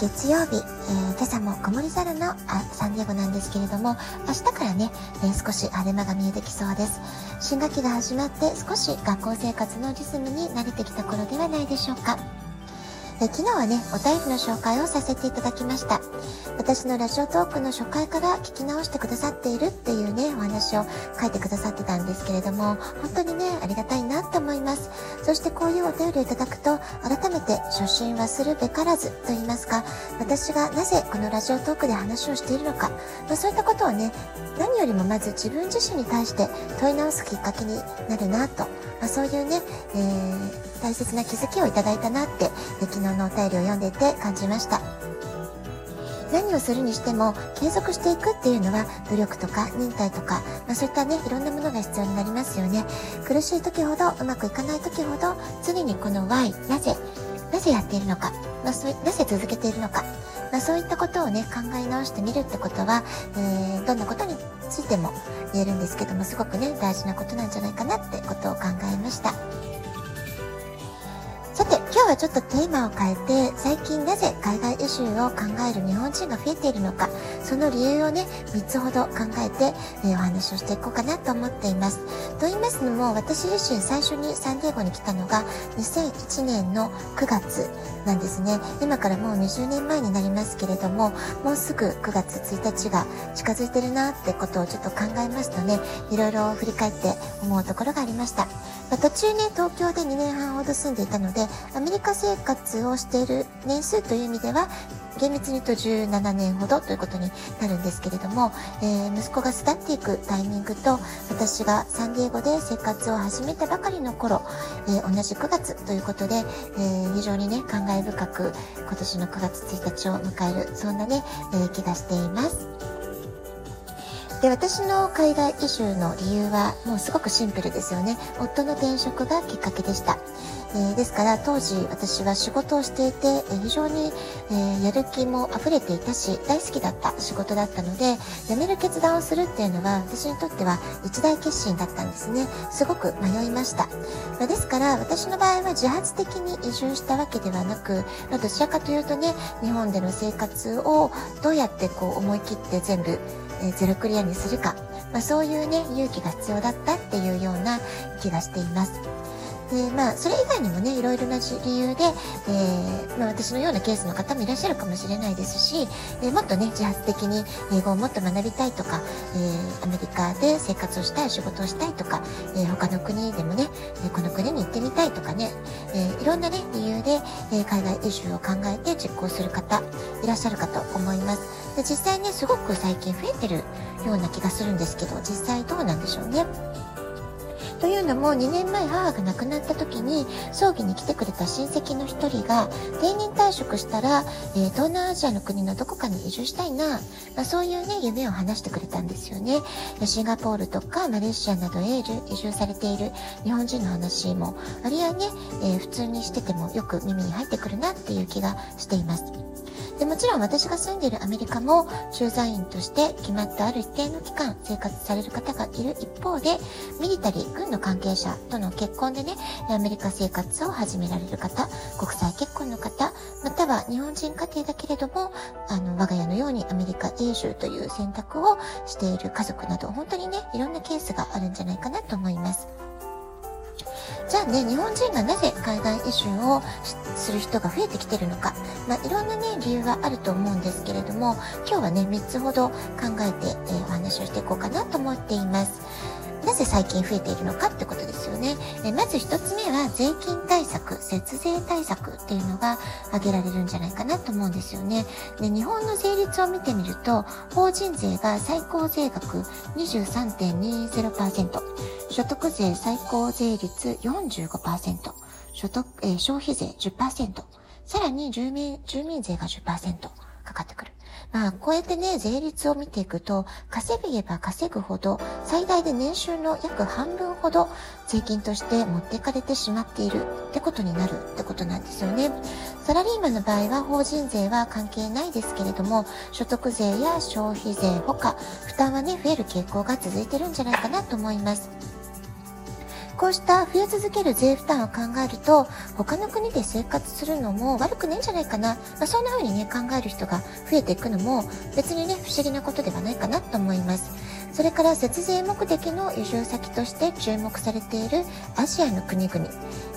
月曜日、えー、今朝も曇り空のサンディエゴなんですけれども、明日からね、えー、少し晴れ間が見えてきそうです。新学期が始まって少し学校生活のリズムに慣れてきた頃ではないでしょうか。え昨日はね、お便りの紹介をさせていただきました。私のラジオトークの初回から聞き直してくださっているっていうね、お話を書いてくださってたんですけれども、本当にね、ありがたいなと思います。そしてこういうお便りをいただくと、改めて初心はするべからずと言いますか、私がなぜこのラジオトークで話をしているのか、まあ、そういったことをね、何よりもまず自分自身に対して問い直すきっかけになるなと、まあ、そういうね、えー、大切な気づきをいただいたなって、昨日のお便りを読んでて感じました。何をするにしても継続していくっていうのは努力とか忍耐とか、まあ、そういったねいろんなものが必要になりますよね苦しい時ほどうまくいかない時ほど常にこの Y なぜなぜやっているのか、まあ、そなぜ続けているのか、まあ、そういったことをね考え直してみるってことは、えー、どんなことについても言えるんですけどもすごくね大事なことなんじゃないかなってことを考えました。今日はちょっとテーマを変えて最近なぜ海外移住を考える日本人が増えているのかその理由をね3つほど考えて、えー、お話をしていこうかなと思っています。と言いますのも私自身最初にサンディエゴに来たのが2001年の9月なんですね。今からもう20年前になりますけれどももうすぐ9月1日が近づいてるなってことをちょっと考えますとね。いろいろ振り返って思うところがありました。まあ、途中ね、東京で2年半ほど住んでいたので、アメリカ生活をしている年数という意味では、厳密に言うと17年ほどということになるんですけれども、えー、息子が巣立っていくタイミングと、私がサンディエゴで生活を始めたばかりの頃、えー、同じ9月ということで、えー、非常にね、感慨深く今年の9月1日を迎える、そんなね、え気がしています。で私の海外移住の理由はもうすごくシンプルですよね夫の転職がきっかけでした、えー、ですから当時私は仕事をしていて、え、非常に、え、やる気も溢れていたし大好きだった仕事だったので辞める決断をするっていうのは私にとっては一大決心だったんですね。すごく迷いました、まあ、ですから私の場合は自発的に移住したわけではなく、まあ、どちらかというとね日本での生活をどうやってこう思い切って全部えゼロクリアにするか、まあ、そういうね勇気が必要だったっていうような気がしています。でまあ、それ以外にもねいろいろな理由で、えー、まあ、私のようなケースの方もいらっしゃるかもしれないですし、えー、もっとね自発的に英語をもっと学びたいとか、えー、アメリカで生活をしたい仕事をしたいとか、え他の国でもねこの国に行ってみたいとかね、えいろんなね理由で、え海外移住を考えて実行する方いらっしゃるかと思います。で実際ねすごく最近増えてるような気がするんですけど実際どうなんでしょうね。というのも2年前母が亡くなった時に葬儀に来てくれた親戚の1人が定年退職したら、えー、東南アジアの国のどこかに移住したいな、まあ、そういうね夢を話してくれたんですよね。シンガポールとかマレーシアなどへ移住されている日本人の話もあるいはね、えー、普通にしててもよく耳に入ってくるなっていう気がしています。でもちろん私が住んでいるアメリカも駐在員として決まったある一定の期間生活される方がいる一方でミリタリー軍の関係者との結婚でねアメリカ生活を始められる方国際結婚の方または日本人家庭だけれどもあの我が家のようにアメリカ永住という選択をしている家族など本当にねいろんなケースがあるんじゃないかなと思います。じゃあね、日本人がなぜ海外移住をする人が増えてきてるのか、まあ、いろんなね、理由があると思うんですけれども、今日はね、3つほど考えて、えー、お話をしていこうかなと思っています。なぜ最近増えているのかってことですよね。えまず1つ目は税金対策、節税対策っていうのが挙げられるんじゃないかなと思うんですよね。で日本の税率を見てみると、法人税が最高税額23.20%、所得税最高税率45%、所得、え、消費税10%、さらに住民、住民税が10%かかってくる。まあ、こうやってね、税率を見ていくと、稼げば稼ぐほど、最大で年収の約半分ほど、税金として持ってかれてしまっているってことになるってことなんですよね。サラリーマンの場合は法人税は関係ないですけれども、所得税や消費税ほか、負担はね、増える傾向が続いてるんじゃないかなと思います。こうした増え続ける税負担を考えると、他の国で生活するのも悪くないんじゃないかな。まあ、そんな風にね、考える人が増えていくのも別にね、不思議なことではないかなと思います。それから節税目的の移住先として注目されているアジアの国々、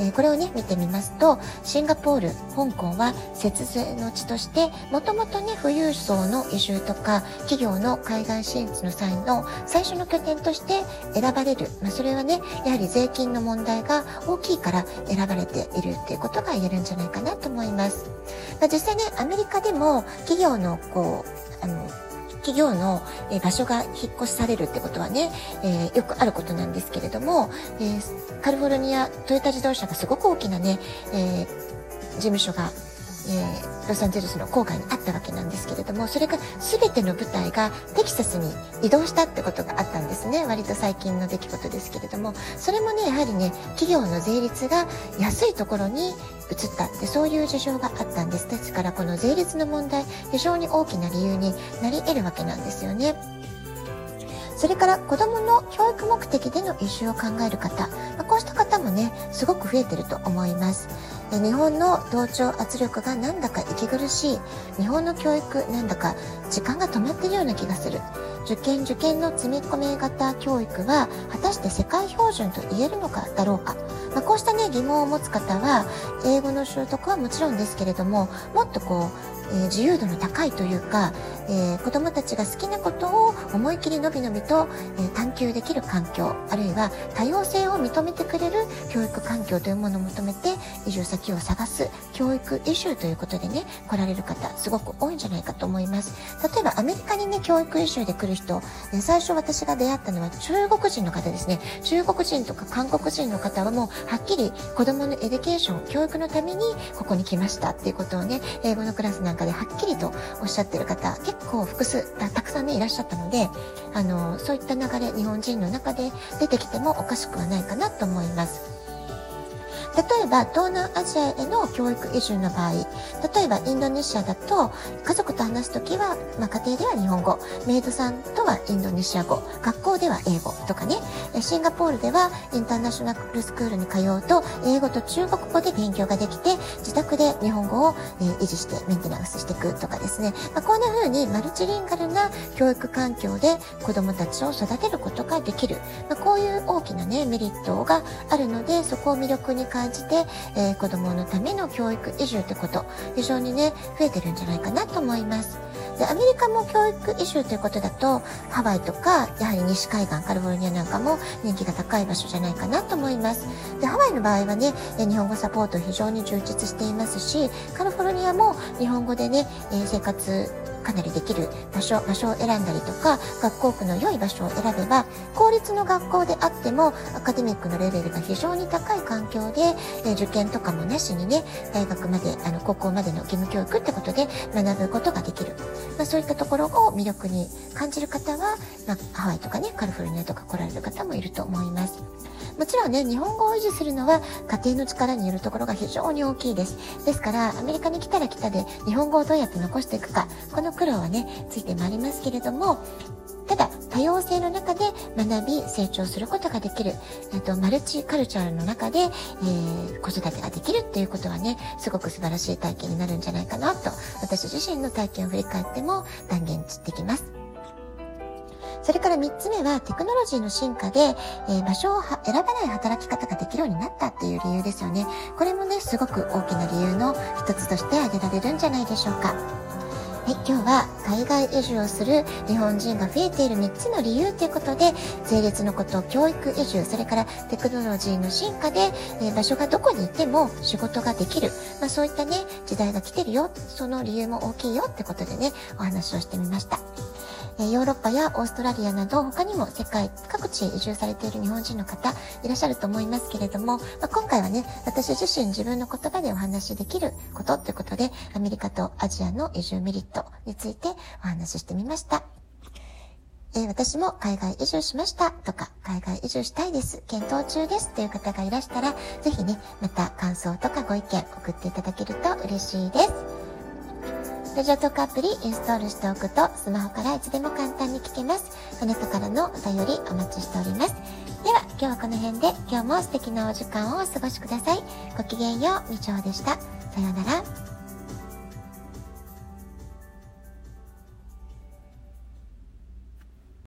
えー、これをね見てみますとシンガポール香港は節税の地としてもともとね富裕層の移住とか企業の海外進出の際の最初の拠点として選ばれる、まあ、それはねやはり税金の問題が大きいから選ばれているっていうことが言えるんじゃないかなと思います、まあ、実際ねアメリカでも企業のこうあの企業の、え場所が引っ越しされるってことはね、えー、よくあることなんですけれども、えー、カリフォルニアトヨタ自動車がすごく大きなね、え事務所がえー、ロサンゼルスの郊外にあったわけなんですけれども、それが全ての舞台がテキサスに移動したってことがあったんですね。割と最近の出来事ですけれども、それもね、やはりね、企業の税率が安いところに移ったって、そういう事情があったんです。ですから、この税率の問題、非常に大きな理由になり得るわけなんですよね。それから子供の教育目的での移住を考える方、まあ、こうした方もね、すごく増えてると思います。日本の同調圧力がなんだか息苦しい。日本の教育なんだか時間が止まってるような気がする。受験受験の積み込み型教育は果たして世界標準と言えるのかだろうか。まあ、こうしたね疑問を持つ方は英語の習得はもちろんですけれどももっとこうえー、自由度の高いというか、えー、子供たちが好きなことを思い切りのびのびと、えー、探求できる環境、あるいは多様性を認めてくれる教育環境というものを求めて移住先を探す教育移住ということでね、来られる方、すごく多いんじゃないかと思います。例えばアメリカにね、教育移住で来る人、え最初私が出会ったのは中国人の方ですね。中国人とか韓国人の方はもうはっきり子供のエデュケーション、教育のためにここに来ましたっていうことをね、英語のクラスなんかではっきりとおっしゃってる方結構複数たくさんねいらっしゃったのであのそういった流れ日本人の中で出てきてもおかしくはないかなと思います。例えば東南アジアへの教育移住の場合例えばインドネシアだと家族と話す時は、まあ、家庭では日本語メイドさんとはインドネシア語学校では英語とかねシンガポールではインターナショナルスクールに通うと英語と中国語で勉強ができて自宅で日本語を、え維持してメンテナンスしていくとかですね、まあ、こんな風にマルチリンガルな教育環境で子供たちを育てることができる、まあ、こういう大きなねメリットがあるのでそこを魅力に変え感じて、えー、子供のための教育移住ってこと。非常にね増えてるんじゃないかなと思います。でアメリカも教育移住ということだとハワイとかやはり西海岸カリフォルニアなんかも人気が高い場所じゃないかなと思います。でハワイの場合はね日本語サポート非常に充実していますしカリフォルニアも日本語でね生活かなりできる場所、場所を選んだりとか、学校区の良い場所を選べば、公立の学校であっても、アカデミックのレベルが非常に高い環境で、え受験とかもなしにね、大学まで、あの、高校までの義務教育ってことで学ぶことができる。まあ、そういったところを魅力に感じる方は、まあ、ハワイとかね、カリフォルニアとか来られる方もいると思います。もちろんね、日本語を維持するのは家庭の力によるところが非常に大きいです。ですから、アメリカに来たら来たで日本語をどうやって残していくか、この苦労はね、ついてまいりますけれども、ただ、多様性の中で学び、成長することができる、えっと、マルチカルチャーの中で、えー、子育てができるっていうことはね、すごく素晴らしい体験になるんじゃないかなと、私自身の体験を振り返っても断言できます。それから3つ目はテクノロジーの進化で、えー、場所を選ばない働き方ができるようになったっていう理由ですよね。これもね、すごく大きな理由の一つとして挙げられるんじゃないでしょうか。はい、今日は海外移住をする日本人が増えている3つの理由ということで、税率のこと、教育移住、それからテクノロジーの進化で、え、場所がどこにいても仕事ができる。まあそういったね、時代が来てるよ。その理由も大きいよってことでね、お話をしてみました。えヨーロッパやオーストラリアなど他にも世界各地移住されている日本人の方いらっしゃると思いますけれども、まあ、今回はね、私自身自分の言葉でお話しできることということで、アメリカとアジアの移住メリットについてお話ししてみました。え、私も海外移住しましたとか、海外移住したいです、検討中ですという方がいらしたら、ぜひね、また感想とかご意見送っていただけると嬉しいです。ラジオトークアプリインストールしておくと、スマホからいつでも簡単に聞けます。あなたからのお便りお待ちしております。では、今日はこの辺で、今日も素敵なお時間をお過ごしください。ごきげんよう、みちょうでした。さようなら。